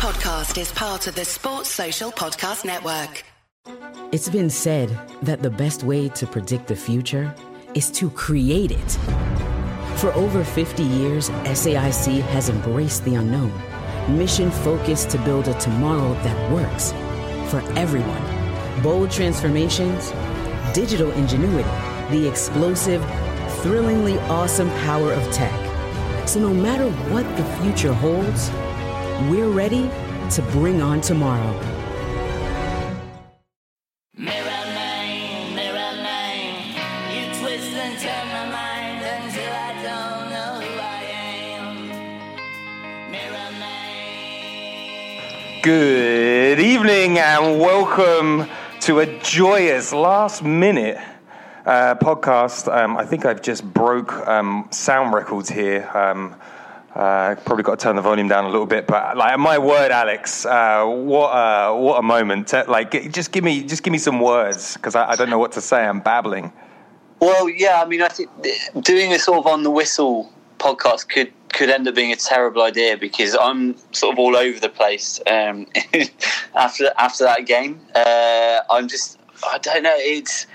podcast is part of the Sports Social Podcast Network. It's been said that the best way to predict the future is to create it. For over 50 years, SAIC has embraced the unknown, mission focused to build a tomorrow that works for everyone. Bold transformations, digital ingenuity, the explosive, thrillingly awesome power of tech. So no matter what the future holds, we're ready to bring on tomorrow. Mirror man, mirror man, you twist and turn my mind until I don't know who I am. Mirror man. Good evening and welcome to a joyous last minute uh, podcast. Um, I think I've just broke um, sound records here. Um, uh, probably got to turn the volume down a little bit, but like my word, Alex, uh, what uh, what a moment! Like, just give me just give me some words because I, I don't know what to say. I'm babbling. Well, yeah, I mean, I think doing a sort of on the whistle podcast could could end up being a terrible idea because I'm sort of all over the place um, after after that game. Uh, I'm just, I don't know, it's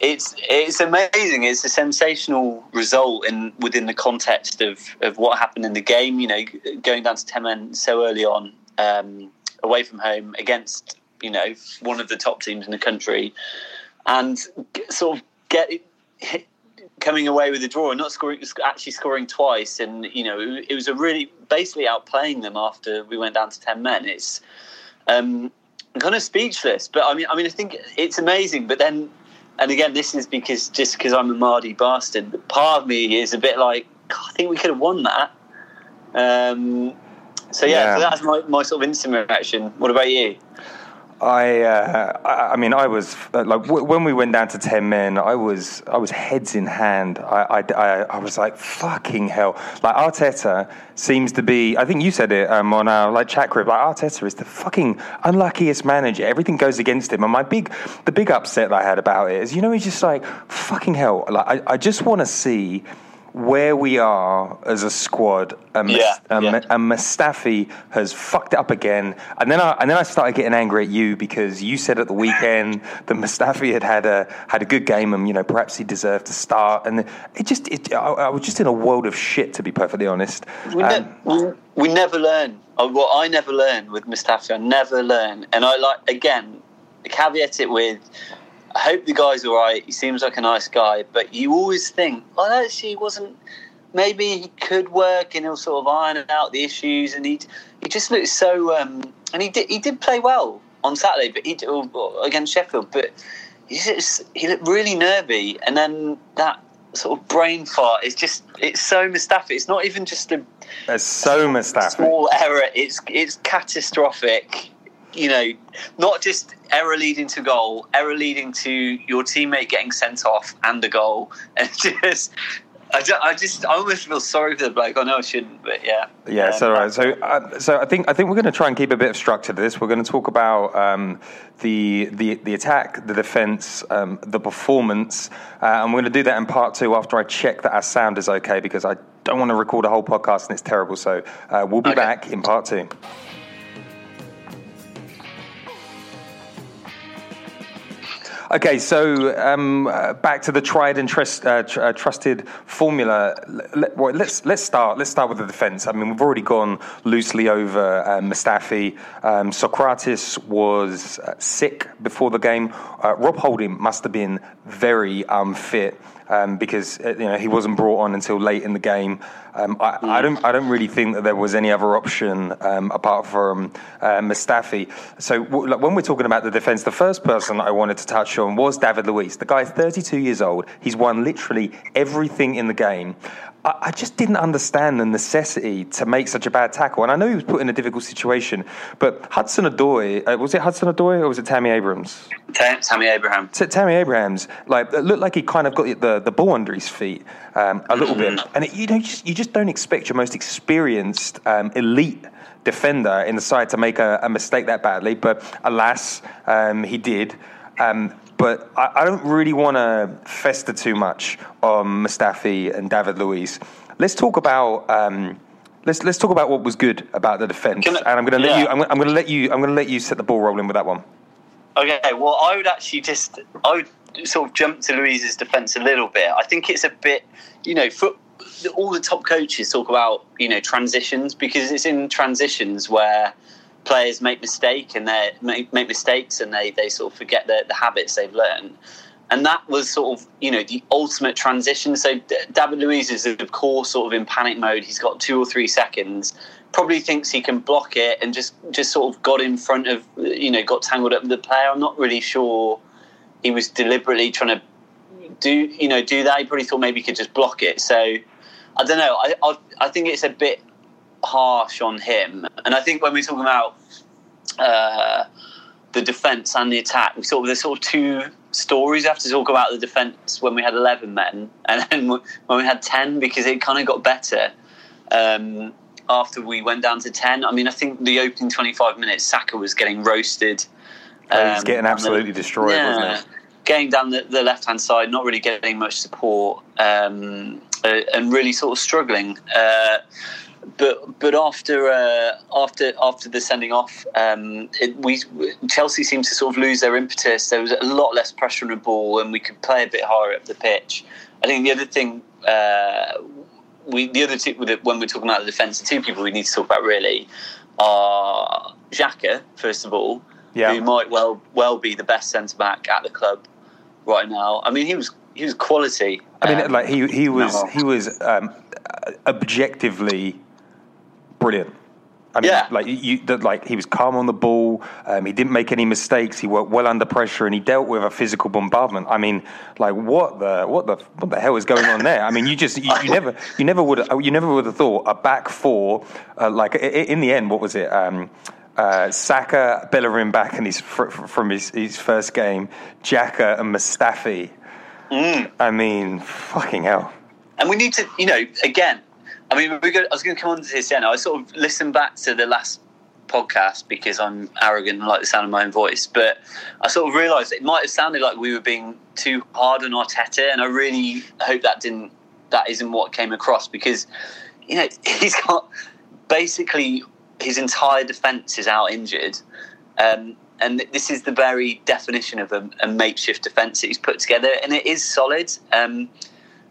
it's it's amazing. It's a sensational result in within the context of, of what happened in the game. You know, going down to ten men so early on, um, away from home against you know one of the top teams in the country, and sort of get hit, coming away with a draw and not scoring, actually scoring twice. And you know, it, was a really basically outplaying them after we went down to ten men. It's um, I'm kind of speechless. But I mean, I mean, I think it's amazing. But then, and again, this is because just because I'm a Mardy bastard. Part of me is a bit like, I think we could have won that. Um, so yeah, Yeah. so that's my, my sort of instant reaction. What about you? I, uh, I I mean, I was like w- when we went down to ten men, I was I was heads in hand. I, I, I, I was like fucking hell. Like Arteta seems to be. I think you said it um, on our like chat group. Like Arteta is the fucking unluckiest manager. Everything goes against him. And my big the big upset that I had about it is you know he's just like fucking hell. Like I, I just want to see. Where we are as a squad, and, Yeah, yeah. and Mustafi has fucked it up again. And then I and then I started getting angry at you because you said at the weekend that Mustafi had had a had a good game and you know perhaps he deserved to start. And it just it, I, I was just in a world of shit to be perfectly honest. We, Um, ne- we, we never learn. Uh, Well, I never learn with Mustafi. I never learn. And I like, again, caveat it with, I hope the guy's all right. He seems like a nice guy. But you always think, well, actually, he wasn't, maybe he could work and he'll sort of iron out the issues. And he, he just looks so, um, and he did, he did play well on Saturday, but he did, against Sheffield. But he, just, he looked really nervy. And then that sort of brain fart is just, it's so Mustafi. It's not even just a there's so Mustafi. small error. It's it's catastrophic. You know, not just error leading to goal, error leading to your teammate getting sent off and a goal, and just. I, ju- I just I almost feel sorry for the bloke. I know I shouldn't, but yeah. Yeah, Um, so right. So, uh, so I think I think we're going to try and keep a bit of structure to this. We're going to talk about um, the the the attack, the defense, um, the performance, uh, and we're going to do that in part two after I check that our sound is okay because I don't want to record a whole podcast and it's terrible. So uh, we'll be Okay. back in part two. Okay, so um, uh, back to the tried and trust, uh, tr- uh, trusted formula. Let, well, let's let's start. Let's start with the defence. I mean, we've already gone loosely over uh, Mustafi. Um, Sokratis was uh, sick before the game. Uh, Rob Holding must have been very unfit. Um, because you know he wasn't brought on until late in the game. Um, I, I don't I don't really think that there was any other option um, apart from uh, Mustafi. So w- when we're talking about the defence, the first person I wanted to touch on was David Luiz. The guy's 32 years old. He's won literally everything in the game. I, I just didn't understand the necessity to make such a bad tackle, and I know he was put in a difficult situation. But Hudson Odoi, uh, was it Hudson Odoi or was it Tammy Abrams? Ta- Tammy Abraham. T- Tammy Abrahams, like it looked like he kind of got the, the ball under his feet um, a little bit, and it, you know, you just, you just don't expect your most experienced um, elite defender in the side to make a, a mistake that badly. But alas, um, he did. Um, but I, I don't really want to fester too much on Mustafi and David Luiz. Let's talk about um, Let's let's talk about what was good about the defence, Can and I- I'm going to let yeah. you. I'm, I'm going to let you. I'm going to let you set the ball rolling with that one. Okay, well, I would actually just I would sort of jump to Luiz's defence a little bit. I think it's a bit, you know, foot, all the top coaches talk about you know transitions because it's in transitions where players make mistake and they make, make mistakes and they, they sort of forget the, the habits they've learned. And that was sort of, you know, the ultimate transition. So David Luiz is, of course, sort of in panic mode. He's got two or three seconds. Probably thinks he can block it, and just just sort of got in front of, you know, got tangled up with the player. I'm not really sure he was deliberately trying to do, you know, do that. He probably thought maybe he could just block it. So I don't know. I I, I think it's a bit harsh on him. And I think when we're talking about uh, the defence and the attack, we sort of there's sort of two stories. We have to talk about the defence when we had eleven men, and then when we had ten, because it kind of got better um, after we went down to ten. I mean, I think the opening twenty five minutes, Saka was getting roasted. Oh, he was um, getting and the- absolutely destroyed, wasn't he? Getting down the, the left hand side, not really getting much support, um, uh, and really sort of struggling. Uh, but but after uh, after after the sending off, um, it, we Chelsea seemed to sort of lose their impetus. There was a lot less pressure on the ball, and we could play a bit higher up the pitch. I think the other thing. Uh, we, the other two, when we're talking about the defence, the two people we need to talk about really are Xhaka, first of all, Yeah. who might well well be the best centre back at the club right now. I mean, he was he was quality. I mean, Um, like he he was he was um, objectively brilliant. I mean, Yeah. like you, like he was calm on the ball. Um, he didn't make any mistakes. He worked well under pressure, and he dealt with a physical bombardment. I mean, like what the what the what the hell is going on there? I mean, you just you, you never you never would you never would have thought a back four uh, like in the end. What was it? Um, uh, Saka, Bellerin back in his fr- fr- from his, his first game. Xhaka and Mustafi. Mm. I mean, fucking hell. And we need to, you know, again, I mean, going, I was going to come on to this then. I sort of listened back to the last podcast because I'm arrogant and like the sound of my own voice, but I sort of realised it might have sounded like we were being too hard on Arteta, and I really hope that didn't, that isn't what came across because, you know, he's got basically his entire defence is out injured. Um, and this is the very definition of a, a makeshift defence that he's put together, and it is solid. Um,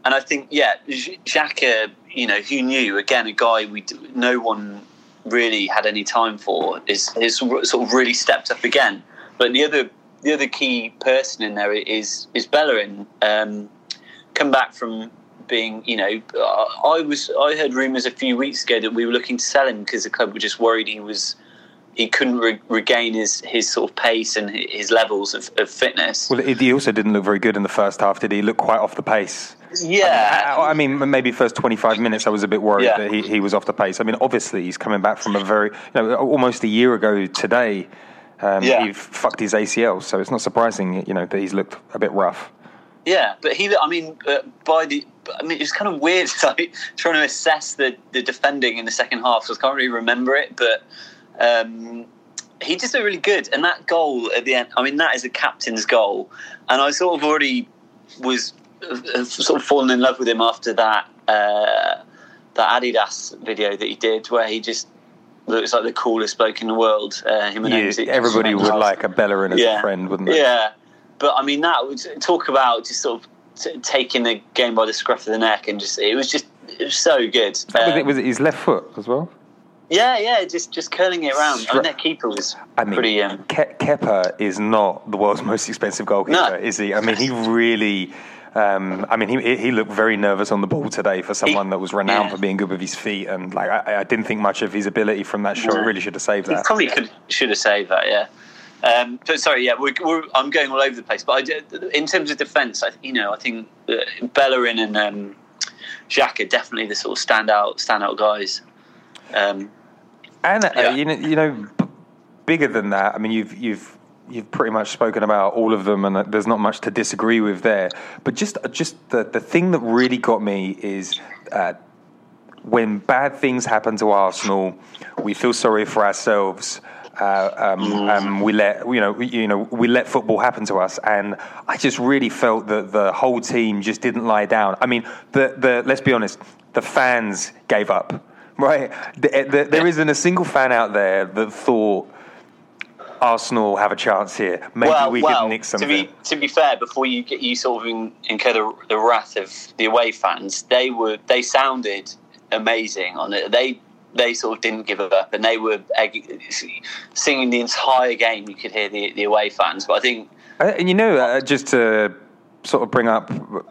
and I think, yeah, Xhaka, you know, who knew? Again, a guy we no one really had any time for is is sort of really stepped up again. But the other the other key person in there is is Bellerin. Um, come back from being, you know, I was I heard rumours a few weeks ago that we were looking to sell him because the club were just worried he was he couldn't re- regain his, his sort of pace and his levels of, of fitness. Well, he also didn't look very good in the first half, did he? He looked quite off the pace. yeah, I, I mean, maybe first 25 minutes, I was a bit worried Yeah. that he, he was off the pace. I mean, obviously, he's coming back from a very, you know, almost a year ago today, um, Yeah. he fucked his ACL. So it's not surprising, you know, that he's looked a bit rough. Yeah, but he, I mean, uh, by the, I mean, it's kind of weird like, trying to assess the, the defending in the second half. So I can't really remember it, but um, he just looked really good. And that goal at the end, I mean, that is a captain's goal. And I sort of already was uh, uh, sort of fallen in love with him after that uh, that Adidas video that he did, where he just looks like the coolest bloke in the world. Uh, him and everybody would like a Bellerin as a friend, wouldn't they? Yeah, but I mean that would talk about just sort of t- taking the game by the scruff of the neck and just it was just it was so good. Was, Um, it, was it his left foot as well? Yeah, yeah, just just curling it around. I mean, their keeper was I mean, pretty. Um, Ke- Kepa is not the world's most expensive goalkeeper, No. is he? I mean, he really. Um, I mean, he he looked very nervous on the ball today for someone that was renowned yeah. for being good with his feet, and like I, I didn't think much of his ability from that shot. No. Really should have saved he that. probably could should have saved that. Yeah. Um, but sorry, yeah, we're, we're, I'm going all over the place. But I, in terms of defence, I, you know, I think uh, Bellerin and um, Xhaka are definitely the sort of standout standout guys. Um, And uh, Yeah. you know, you know, b- bigger than that. I mean, you've you've you've pretty much spoken about all of them, and uh, there's not much to disagree with there. But just just the the thing that really got me is. Uh, when bad things happen to Arsenal, we feel sorry for ourselves. Uh, um, um, we let you know, we, you know, we let football happen to us, and I just really felt that the whole team just didn't lie down. I mean, the the let's be honest, the fans gave up. Right. Th- There isn't a single fan out there that thought Arsenal have a chance here. Maybe well, we well, could nick to something. be to be fair, before you get you sort of in, incur the, the wrath of the away fans, they were they sounded amazing on it. They they sort of didn't give up, and they were egg, singing the entire game. You could hear the, the away fans, but I think Uh, And you know, uh, just to sort of bring up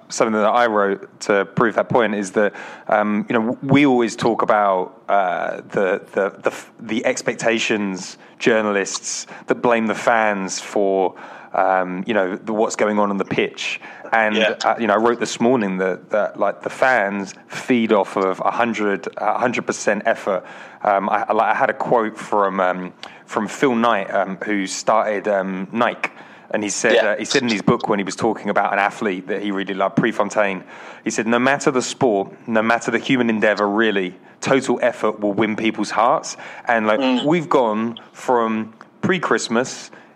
something that I wrote to prove that point is that um, you know we always talk about uh, the, the the the expectations journalists that blame the fans for um, you know the, what's going on on the pitch. And Yeah. uh, you know, I wrote this morning that, that like the fans feed off of a hundred hundred percent effort. Um, I, I had a quote from um, from Phil Knight, um, who started um, Nike. And he said, Yeah. uh, he said in his book when he was talking about an athlete that he really loved, Prefontaine, he said, no matter the sport, no matter the human endeavor, really, total effort will win people's hearts. And like we've gone from pre-Christmas, but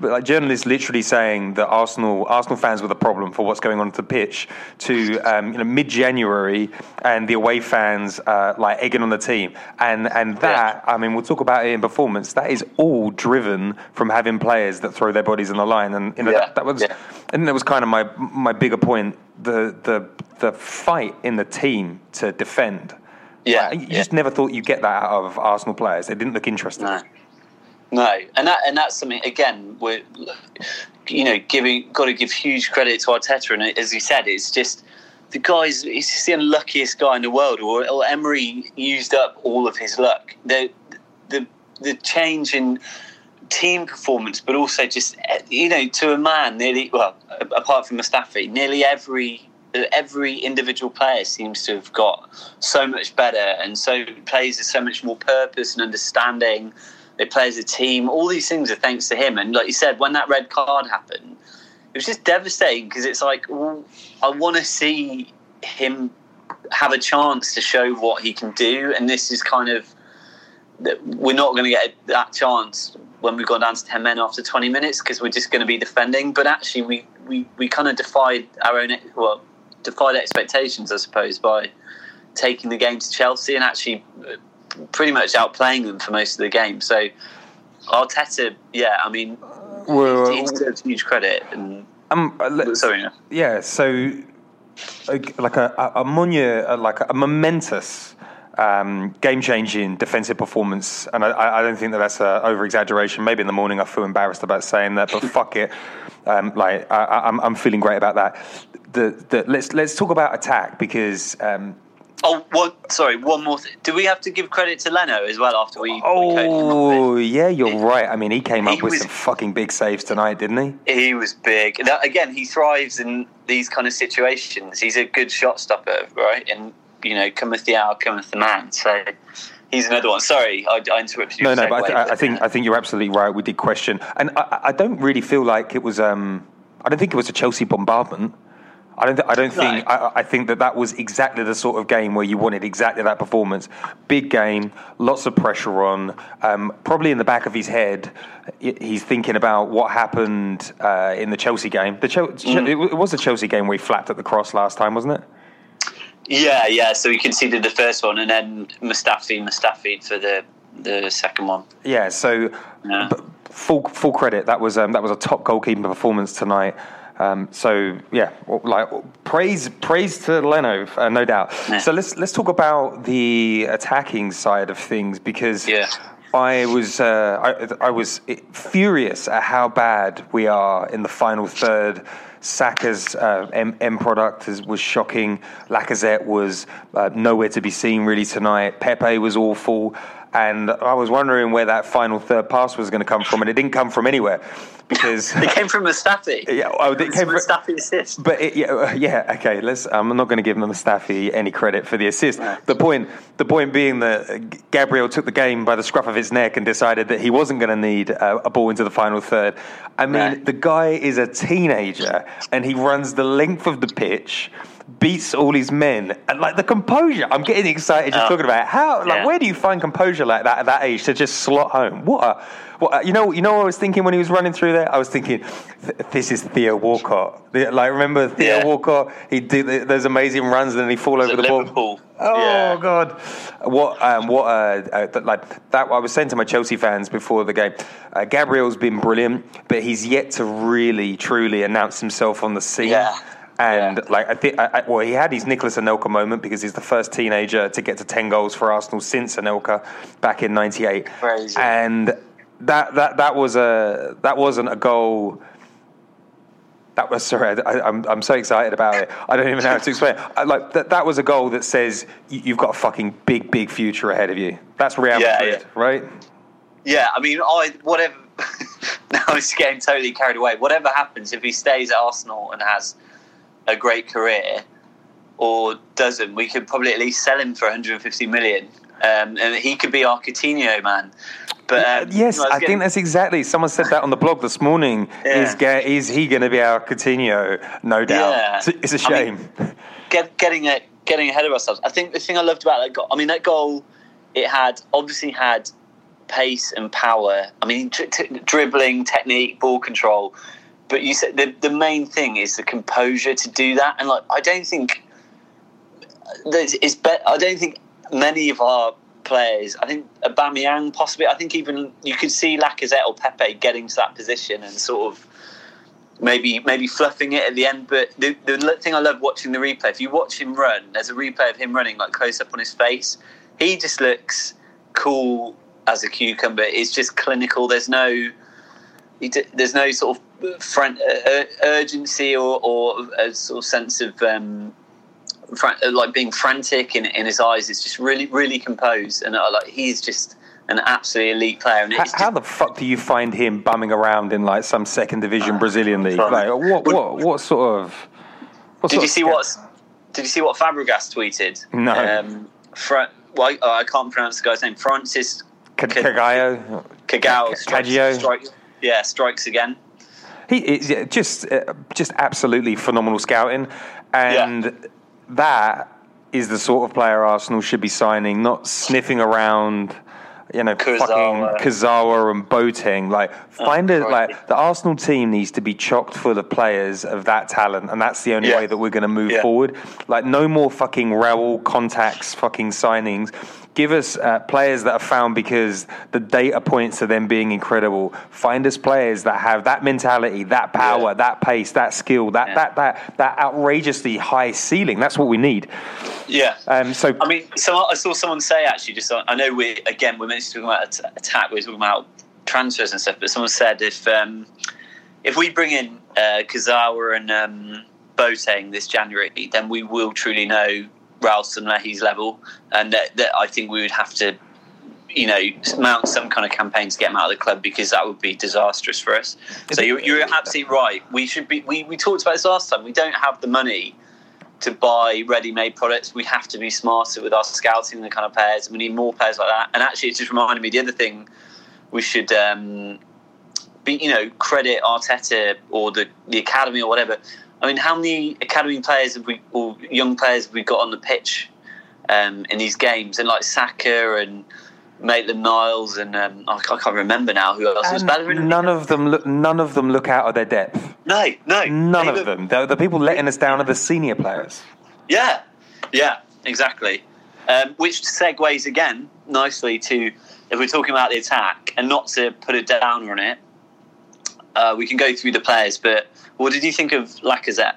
like journalists literally saying that Arsenal Arsenal fans were the problem for what's going on at the pitch to um, you know mid January and the away fans uh, like egging on the team. And and that I mean we'll talk about it in performance. That is all driven from having players that throw their bodies on the line. And you know Yeah, that, that was yeah. and that was kind of my my bigger point. The the the fight in the team to defend. Yeah, Like, you yeah. just never thought you'd get that out of Arsenal players. They didn't look interested. No. No, and that and that's something again. We're you know giving got to give huge credit to Arteta, and as you said, it's just the guy's he's just the unluckiest guy in the world. Or, or Emery used up all of his luck. The the the change in team performance, but also just you know to a man, nearly well apart from Mustafi, nearly every every individual player seems to have got so much better, and so plays with so much more purpose and understanding. They play as a team. All these things are thanks to him. And like you said, when that red card happened, it was just devastating because it's like, I want to see him have a chance to show what he can do, and this is kind of we're not going to get that chance when we've gone down to 10 men after 20 minutes because we're just going to be defending but actually we, we, we kind of defied our own well defied expectations i suppose by taking the game to chelsea and actually uh, pretty much outplaying them for most of the game so arteta yeah i mean Well, he deserves huge credit and um, uh, let- sorry no. Yeah, so like like a, a, a monument, uh, like a, momentous um, game-changing defensive performance, and I, I don't think that that's an over-exaggeration. Maybe in the morning I feel embarrassed about saying that, but fuck it, um, like I, I- I'm, I'm feeling great about that. The, the, let's let's talk about attack because um, oh what sorry one more thing do we have to give credit to leno as well after we, we coached him off oh yeah, you're right. I mean, he came He up with was- some fucking big saves tonight, didn't he? He was big. That, again, he thrives in these kind of situations. He's a good shot stopper, right? And you know, cometh the hour, cometh the man. So he's another one. Sorry, I, I interrupted you. No, no, segue, but I, th- I think I think you're absolutely right. We did question, and I, I don't really feel like it was. Um, I don't think it was a Chelsea bombardment. I don't. Th- I don't think. I, I think that that was exactly the sort of game where you wanted exactly that performance. Big game, lots of pressure on. Um, probably in the back of his head, he's thinking about what happened uh, in the Chelsea game. The Chel- Mm. it was the Chelsea game where he flapped at the cross last time, wasn't it? Yeah, yeah. So he conceded the first one, and then Mustafi, Mustafi for the the second one. Yeah, so Yeah. full full credit. That was um, that was a top goalkeeping performance tonight. Um, so yeah, like praise praise to Leno, uh, no doubt. Yeah. So let's let's talk about the attacking side of things because Yeah. I was uh, I, I was furious at how bad we are in the final third. Saka's uh, M, M product is, was shocking. Lacazette was uh, nowhere to be seen really tonight. Pepe was awful, and I was wondering where that final third pass was going to come from, and it didn't come from anywhere because It came from Mustafi. yeah, oh, it It's came from, Mustafi assist. but it, yeah, uh, yeah, okay. Let's. I'm not going to give Mustafi any credit for the assist. The point, the point being that Gabriel took the game by the scruff of his neck and decided that he wasn't going to need uh, a ball into the final third. I mean, the guy is a teenager and he runs the length of the pitch. Beats all his men, and like the composure. I'm getting excited just Oh. talking about it. how. Like, Yeah. where do you find composure like that at that age to just slot home? What? A, what? A, you know? You know what I was thinking when he was running through there? I was thinking, this is Theo Walcott. Like, remember Theo Yeah. Walcott? He did those amazing runs, and then he fall over the ball. Oh Yeah. God! What? Um, what? Uh, uh, like that? I was saying to my Chelsea fans before the game. Uh, Gabriel's been brilliant, but he's yet to really, truly announce himself on the scene. Yeah. And Yeah. like I think, I, I, well, he had his Nicolas Anelka moment because he's the first teenager to get to ten goals for Arsenal since Anelka back in '98. Crazy. And that that that was a that wasn't a goal. That was sorry. I, I'm I'm so excited about it. I don't even know how to explain. It. I, like that that was a goal that says you- you've got a fucking big big future ahead of you. That's Real Yeah, Madrid, yeah. right? Yeah, I mean, I whatever. now he's getting totally carried away. Whatever happens, if he stays at Arsenal and has a great career, or doesn't, we could probably at least sell him for 150 million, um, and he could be our Coutinho man. But um, yes, know, I getting- think that's exactly. Someone said that on the blog this morning. Yeah. Is is he going to be our Coutinho? No doubt. Yeah. It's, it's a I shame. mean, get, getting it, getting ahead of ourselves. I think the thing I loved about that goal. I mean, that goal, it had obviously had pace and power. I mean, t- dribbling, technique, ball control. But you said the the main thing is the composure to do that. And like, I don't think it's be- I don't think many of our players. I think Aubameyang possibly. I think even you could see Lacazette or Pepe getting to that position and sort of maybe maybe fluffing it at the end. But the, the thing I love watching the replay, if you watch him run, there's a replay of him running like close up on his face. He just looks cool as a cucumber. It's just clinical. There's no there's no sort of fran- uh, uh, urgency or, or a sort of sense of um, fran- uh, like being frantic in, in his eyes. It's just really really composed and uh, like he's just an absolutely elite player. And How, just, how the fuck do you find him bumming around in like some second division Brazilian league? Like what what what sort of? What Did sort you see sca- what's? Did you see what Fabregas tweeted? No. Um, Fra- well, I, I can't pronounce the guy's name. Francis Ca- Ca- Cagayo? Kagao. strikes- Caggio? strike- yeah, strikes again. He is yeah, just uh, just absolutely phenomenal scouting, and that is the sort of player Arsenal should be signing, not sniffing around. You know, Kurzawa. fucking Kurzawa and Boateng. Like, find a crikey. like the Arsenal team needs to be chocked full of players of that talent, and that's the only Yeah. way that we're going to move Yeah. forward. Like, no more fucking Raul contacts, fucking signings. Give us uh, players that are found because the data points to them being incredible. Find us players that have that mentality, that power, Yeah. that pace, that skill, that Yeah. that that that outrageously high ceiling. That's what we need. Yeah. Um, so I mean, so I saw someone say actually, just on- I know we again we're meant to talking about attack, we're talking about transfers and stuff, but someone said if um, if we bring in uh, Kurzawa and um, Boateng this January, then we will truly know Raul Sanllehi's level, and that, that I think we would have to. You know, mount some kind of campaign to get him out of the club because that would be disastrous for us. So you're, you're absolutely right. We should be. We, we talked about this last time. We don't have the money to buy ready-made products. We have to be smarter with our scouting and the kind of players. We need more players like that. And actually, it just reminded me the other thing we should um, be, you know, credit Arteta or the the academy or whatever. I mean, how many academy players have we or young players have we got on the pitch um, in these games? And like Saka and Maitland Niles and um, I can't I can't remember now who else was and Bellerin. none of them look none of them look out of their depth. no, no, None of look- them. The, the people letting us down are the senior players. Yeah, yeah, exactly. Um, which segues again nicely to if we're talking about the attack, and not to put a downer on it, uh, we can go through the players. But what did you think of Lacazette?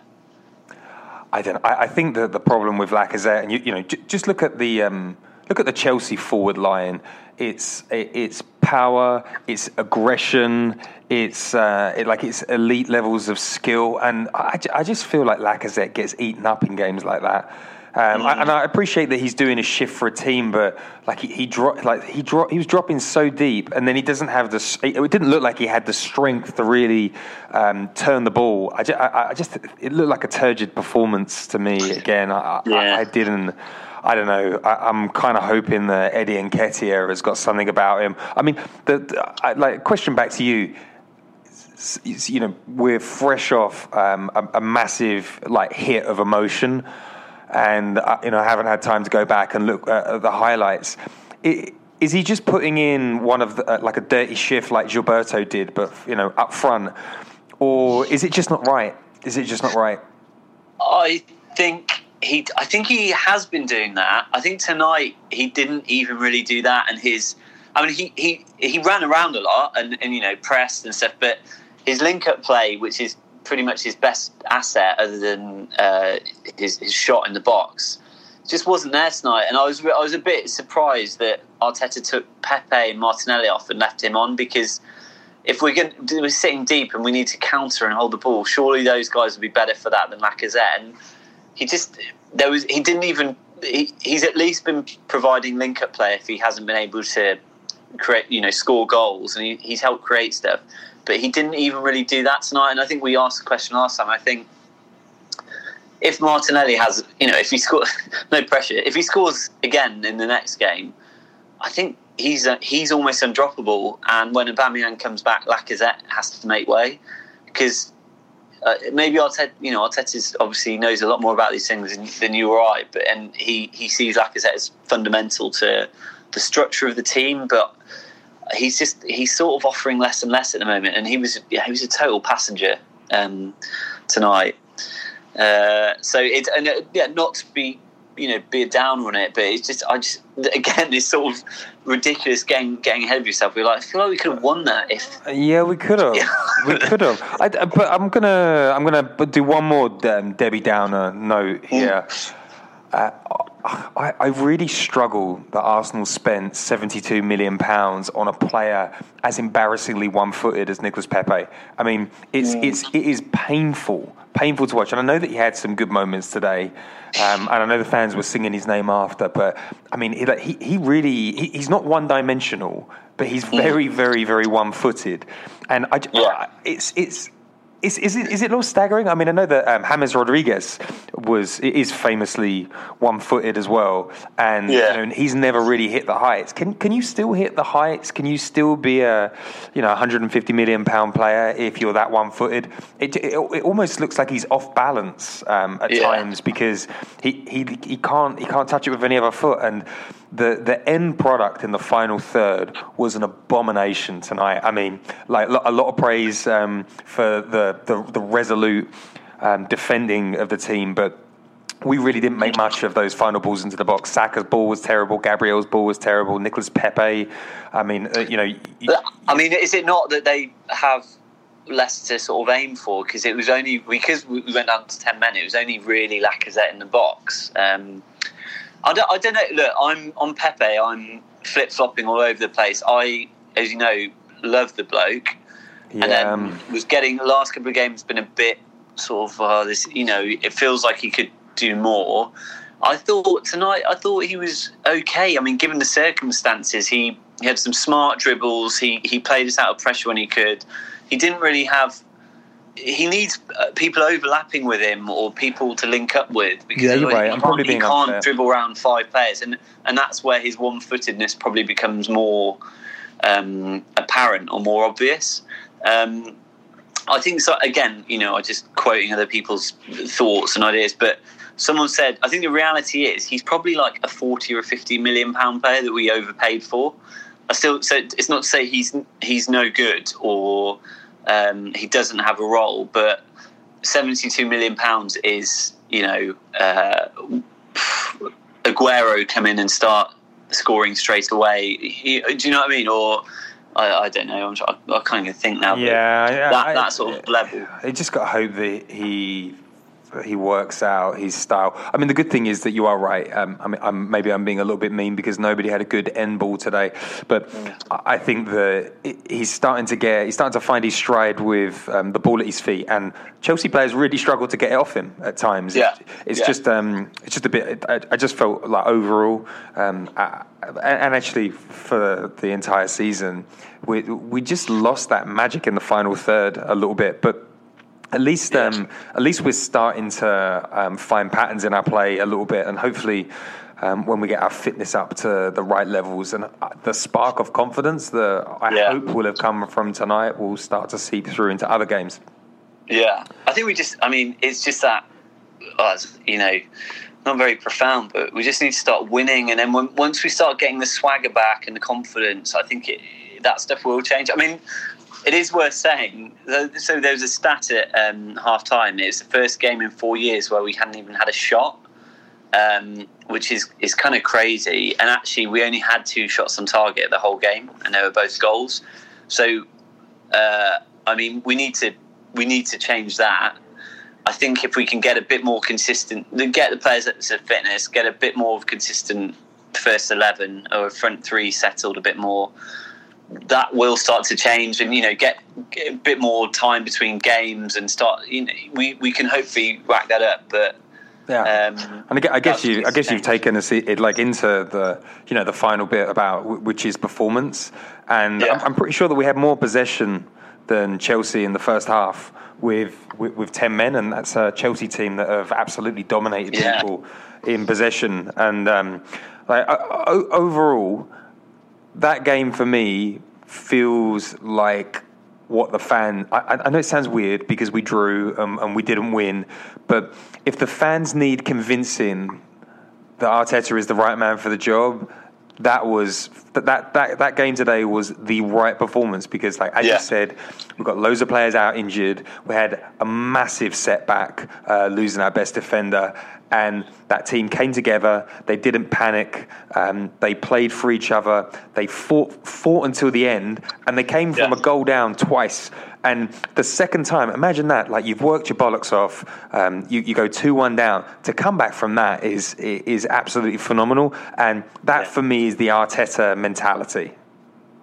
I don't. I, I think that the problem with Lacazette, and you, you know, j- just look at the um, look at the Chelsea forward line. It's it, it's power, it's aggression, it's uh, it, like it's elite levels of skill, and I just feel like Lacazette gets eaten up in games like that. Um, I, and I appreciate that he's doing a shift for a team, but like he, he dropped, like he dropped, he was dropping so deep, and then he doesn't have the. It didn't look like he had the strength to really um, turn the ball. I just, I, I just, it looked like a turgid performance to me. Again, I, I, Yeah. I didn't. I don't know. I, I'm kind of hoping that Eddie Nketiah has got something about him. I mean, the, the I, like question back to you. you know, we're fresh off um, a, a massive like hit of emotion, and uh, you know, I haven't had time to go back and look at, at the highlights. I- Is he just putting in one of the, uh, like a dirty shift like Gilberto did, but you know, up front, or is it just not right? Is it just not right? I think he. I think he has been doing that. I think tonight he didn't even really do that, and his. I mean, he he he ran around a lot and and you know pressed and stuff, but his link up play, which is pretty much his best asset other than uh, his his shot in the box, just wasn't there tonight. And I was I was a bit surprised that Arteta took Pepe and Martinelli off and left him on because if we're going we're sitting deep and we need to counter and hold the ball, surely those guys would be better for that than Lacazette. And he just there was he didn't even he, he's at least been providing link up play if he hasn't been able to create you know score goals and he, he's helped create stuff. But he didn't even really do that tonight. And I think we asked the question last time. I think if Martinelli has you know if he scores no pressure if he scores again in the next game, I think he's uh, he's almost undroppable. And when Aubameyang comes back, Lacazette has to make way because uh, maybe Arteta, you know, Arteta obviously knows a lot more about these things than, than you or I, but and he he sees Lacazette as fundamental to the structure of the team, but. He's just he's sort of offering less and less at the moment, and he was he was a total passenger um, tonight. Uh, so it and uh, yeah, not to be you know be a downer on it, but it's just I just again this sort of ridiculous getting getting ahead of yourself. We're like I feel like we could have won that if Yeah, we could have. We could have. I, but I'm gonna I'm gonna do one more um, Debbie Downer note here. Uh, I, I really struggle that Arsenal spent 72 million pounds on a player as embarrassingly one-footed as Nicolas Pepe. I mean, it's it's it is painful, painful to watch. And I know that he had some good moments today, um, and I know the fans were singing his name after. But I mean, he he, really he, he's not one-dimensional, but he's very, very, very one-footed. And I, Yeah. it's it's is, is it is it a little staggering? I mean, I know that um, James Rodriguez was is famously one footed as well, and Yeah. you know, he's never really hit the heights. Can can you still hit the heights? Can you still be a you know 150 million pound player if you're that one footed? It, it it almost looks like he's off balance um, at Yeah. times because he, he he can't he can't touch it with any other foot and. The, the end product in the final third was an abomination tonight. I mean, like a lot of praise um, for the the, the resolute um, defending of the team, but we really didn't make much of those final balls into the box. Saka's ball was terrible. Gabriel's ball was terrible. Nicolas Pepe, I mean, uh, you know, y- I mean, is it not that they have less to sort of aim for? Because it was only because we went down to ten men. It was only really Lacazette in the box. Um, I don't, I don't know. Look, I'm on Pepe. I'm flip flopping all over the place. I, as you know, love the bloke, and Yeah, then um, was getting the last couple of games been a bit sort of uh, this. You know, it feels like he could do more. I thought tonight. I thought he was okay. I mean, given the circumstances, he, he had some smart dribbles. He he played us out of pressure when he could. He didn't really have. He needs uh, people overlapping with him or people to link up with because Yeah, you're he right. I'm can't- probably he can't unfair. dribble around five players, and and that's where his one footedness probably becomes more um, apparent or more obvious. Um, I think so. Again, you know, I just quoting other people's thoughts and ideas, but someone said, I think the reality is he's probably like a forty or a fifty million pound player that we overpaid for. I still, so it's not to say he's he's no good or um, he doesn't have a role, but seventy-two million pounds is, you know, uh, Aguero come in and start scoring straight away. He- do you know what I mean? Or I, I don't know. I'm, I, kind of think now. yeah, that, I- that sort of level. I just got to hope that he he works out his style. I mean, the good thing is that you are right. Um, I mean, I'm, maybe I'm being a little bit mean because nobody had a good end ball today, but I I think that he's starting to get he's starting to find his stride with um, the ball at his feet, and Chelsea players really struggle to get it off him at times. Yeah. It- it's Yeah. just um, it's just a bit. I, I just felt like overall, um, I, and actually for the entire season, we we just lost that magic in the final third a little bit, but. At least, um, at least we're starting to um, find patterns in our play a little bit, and hopefully, um, when we get our fitness up to the right levels and uh, the spark of confidence that I Yeah. hope will have come from tonight will start to seep through into other games. Yeah, I think we just. I mean, it's just that, uh, you know, not very profound, but we just need to start winning, and then when, once we start getting the swagger back and the confidence, I think it, that stuff will change. I mean, it is worth saying. So there was a stat at um, half time. It was the first game in four years where we hadn't even had a shot. Um, which is, is kind of crazy. And actually, we only had two shots on target the whole game, and they were both goals. So uh, I mean, we need to we need to change that. I think if we can get a bit more consistent, get the players up to fitness, get a bit more of consistent first eleven or front three settled a bit more, that will start to change, and you know, get, get a bit more time between games and start. You know, we we can hopefully whack that up, but. Yeah, Um, and I I guess you, I guess you've taken us it like into the, you know, the final bit about which is performance, and Yeah. I'm, I'm pretty sure that we had more possession than Chelsea in the first half with with, with ten men, and that's a Chelsea team that have absolutely dominated Yeah. people in possession, and um, like overall, that game for me feels like what the fan. I, I- know it sounds weird because we drew um, and we didn't win, but if the fans need convincing that Arteta is the right man for the job, that was that that that, that game today was the right performance because, like as Yeah. you said, we've got loads of players out injured. We had a massive setback, uh, losing our best defender. And that team came together. They didn't panic. Um, they played for each other. They fought fought until the end, and they came from Yeah. a goal down twice. And the second time, imagine that. Like you've worked your bollocks off. Um, you, you go two one down. To come back from that is is absolutely phenomenal. And that Yeah. for me is the Arteta mentality.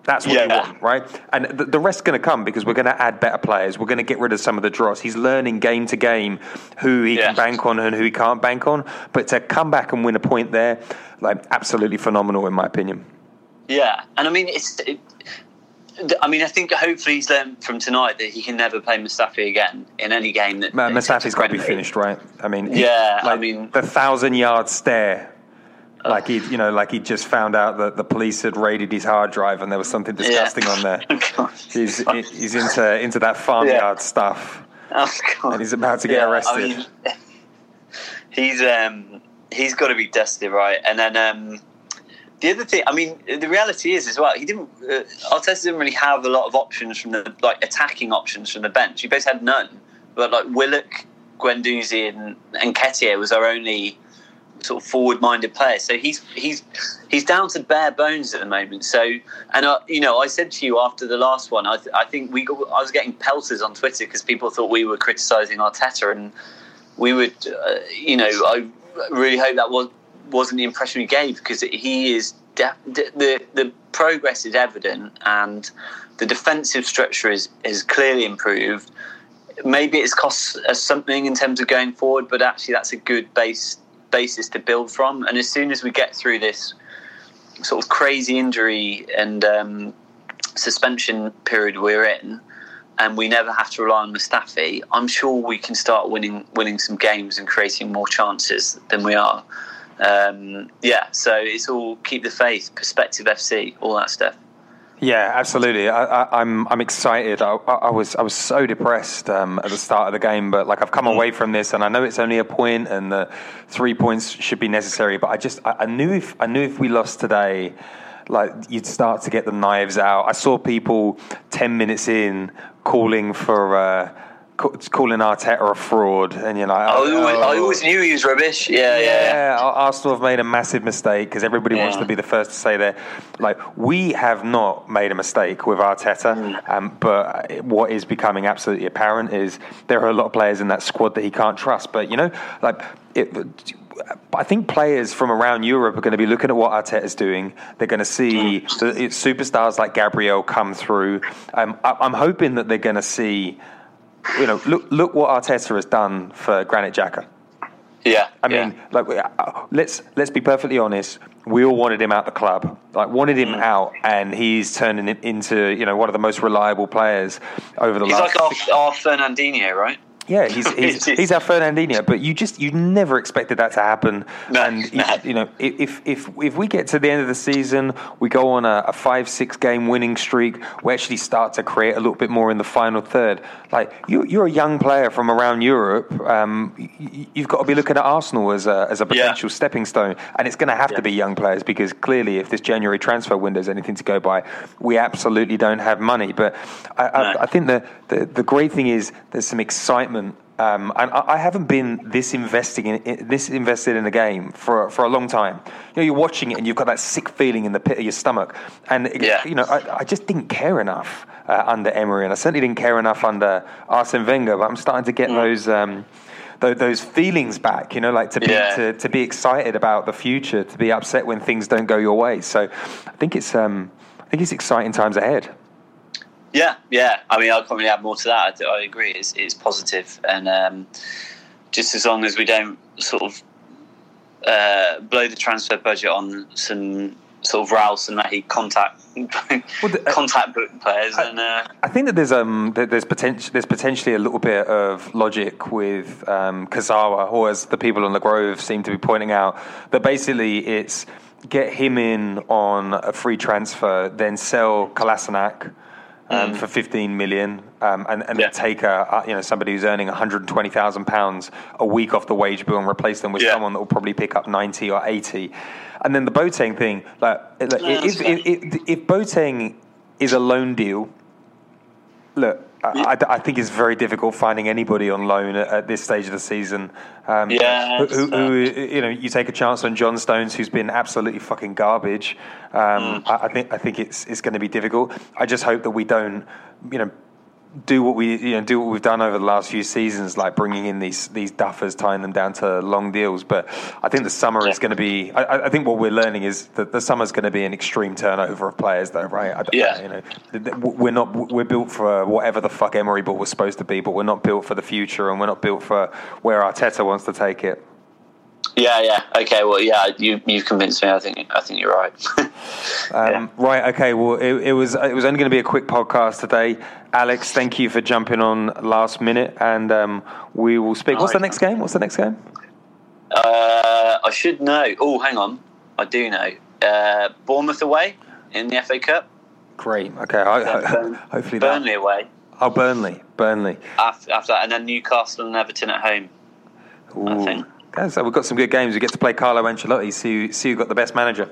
That's what Yeah. you want, right? And the, the rest's going to come because we're going to add better players. We're going to get rid of some of the dross. He's learning game to game who he Yeah. can bank on and who he can't bank on. But to come back and win a point there, like absolutely phenomenal in my opinion. Yeah, and I mean, it's. It, I mean, I think hopefully he's learned from tonight that he can never play Mustafi again in any game. That Man, Mustafi's got to be finished, right? I mean, Yeah, I like, mean- the thousand yard stare. Like he, you know, like he just found out that the police had raided his hard drive and there was something disgusting on there. He's he's into into that farmyard stuff. Oh, God. And he's about to get Yeah, arrested. I mean, he's um, he's got to be dusted, right? And then um, the other thing, I mean, the reality is as well, he didn't. Uh, Arteta didn't really have a lot of options from the like attacking options from the bench. He basically had none. But like Willock, Guendouzi, and and Nketiah was our only sort of forward-minded player. So he's he's he's down to bare bones at the moment. So and uh, you know, I said to you after the last one, I, th- I think we got, I was getting pelters on Twitter because people thought we were criticising Arteta, and we would, uh, you know, I really hope that was wasn't the impression we gave because he is def- the the the progress is evident and the defensive structure is is clearly improved. Maybe it's cost us something in terms of going forward, but actually that's a good base basis to build from. And as soon as we get through this sort of crazy injury and um, suspension period we're in, and we never have to rely on Mustafi, I'm sure we can start winning winning some games and creating more chances than we are. Um, yeah, so it's all keep the faith, perspective FC, all that stuff. Yeah, absolutely. I, I, I'm I'm excited. I, I was I was so depressed um, at the start of the game, but like I've come away from this, and I know it's only a point, and the three points should be necessary. But I just I, I knew if I knew if we lost today, like you'd start to get the knives out. I saw people ten minutes in calling for. Uh, Calling Arteta a fraud, and you're like, I always, I always knew he was rubbish. Yeah, yeah, yeah. Yeah, Ar- Arsenal have made a massive mistake because everybody wants to be the first to say that. Like we have not made a mistake with Arteta, Mm. um, but what is becoming absolutely apparent is there are a lot of players in that squad that he can't trust. But you know, like it. I think players from around Europe are going to be looking at what Arteta's doing. They're going to see Mm. superstars like Gabriel come through. Um, I, I'm hoping that they're going to see, you know, look look what Arteta has done for Granit Xhaka. yeah I yeah. mean, like, uh, let's let's be perfectly honest. We all wanted him out the club, like wanted Mm. him out, and he's turning it into you know one of the most reliable players over the he's last. like our, our Fernandinho, right? Yeah, he's he's, he's our Fernandinho, but you just you never expected that to happen. No, and you, no. you know, if if if we get to the end of the season, we go on a, a five six game winning streak, we actually start to create a little bit more in the final third. Like you, you're a young player from around Europe. Um, you, you've got to be looking at Arsenal as a as a Yeah. potential stepping stone, and it's going to have Yeah. to be young players because clearly, if this January transfer window is anything to go by, we absolutely don't have money. But I, I, I think the, the the great thing is there's some excitement. Um, and I, I haven't been this investing in, this invested in a game for for a long time. You know, you're watching it and you've got that sick feeling in the pit of your stomach, and it- Yeah. you know, I, I just didn't care enough uh, under Emery, and I certainly didn't care enough under Arsene Wenger. But I'm starting to get those. Um, tho- those feelings back, you know, like to be Yeah. to, to be excited about the future, to be upset when things don't go your way. So, I think it's um, I think it's exciting times ahead. Yeah, yeah. I mean, I can't really add more to that. I, I agree. It's, it's positive, and um, just as long as we don't sort of uh, blow the transfer budget on some sort of Raul Sanllehi contact the- contact book players, then uh, I think that there's um there's potential there's potentially a little bit of logic with um, Kurzawa, or as the people on the Grove seem to be pointing out, that basically it's get him in on a free transfer, then sell Kolasinac. Um, For 15 million, um, and, and Mm. Yeah. take a, you know somebody who's earning 120 thousand pounds a week off the wage bill and replace them with Yeah. someone that will probably pick up 90 or 80, and then the Boateng thing, like, like Yeah, if, if, if, if Boateng is a loan deal, look, I, I- think it's very difficult finding anybody on loan at, at this stage of the season. Um, Yeah, who, who, who, you know, you take a chance on John Stones, who's been absolutely fucking garbage. Um, Mm. I, I think I think it's it's going to be difficult. I just hope that we don't, you know. Do what we you know do what we've done over the last few seasons, like bringing in these these duffers, tying them down to long deals. But I think the summer is going to be. I- I, think what we're learning is that the summer's going to be an extreme turnover of players, though, right? I, Yeah. you know, we're not we're built for whatever the fuck Emery ball was supposed to be, but we're not built for the future, and we're not built for where Arteta wants to take it. Yeah, yeah. Okay, well, yeah, you you've convinced me. I think I think you're right. Um, Right. Okay. Well, it, it was it was only going to be a quick podcast today. Alex, thank you for jumping on last minute, and um, we will speak. What's the next game? What's the next game? uh, I should know. Oh, hang on, I do know. Uh, Bournemouth away in the FA Cup. Great. Okay. I, Burn- hopefully Burnley that. away Oh, Burnley. Burnley. after, after that, and then Newcastle and Everton at home. Ooh. think. So we've got some good games. We get to play Carlo Ancelotti. See, who- see who got the best manager.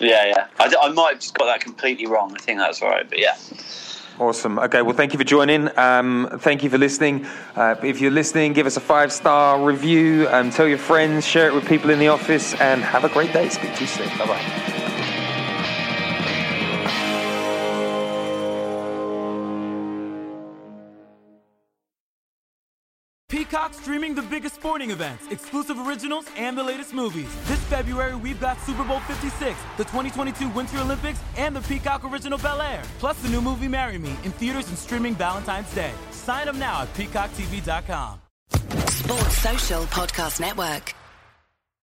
Yeah, yeah. I, d- I might have just got that completely wrong. I think that's all right, but yeah. Awesome. Okay, well, thank you for joining. Um, thank you for listening. Uh, if you're listening, give us a five star review. Um, tell your friends, share it with people in the office, and have a great day. Speak to you soon. Bye bye. Streaming the biggest sporting events, exclusive originals, and the latest movies. This February, we've got Super Bowl 56, the 2022 Winter Olympics, and the Peacock original Bel Air, plus the new movie Marry Me in theaters and streaming Valentine's Day. Sign up now at peacocktv.com. Sports Social Podcast Network.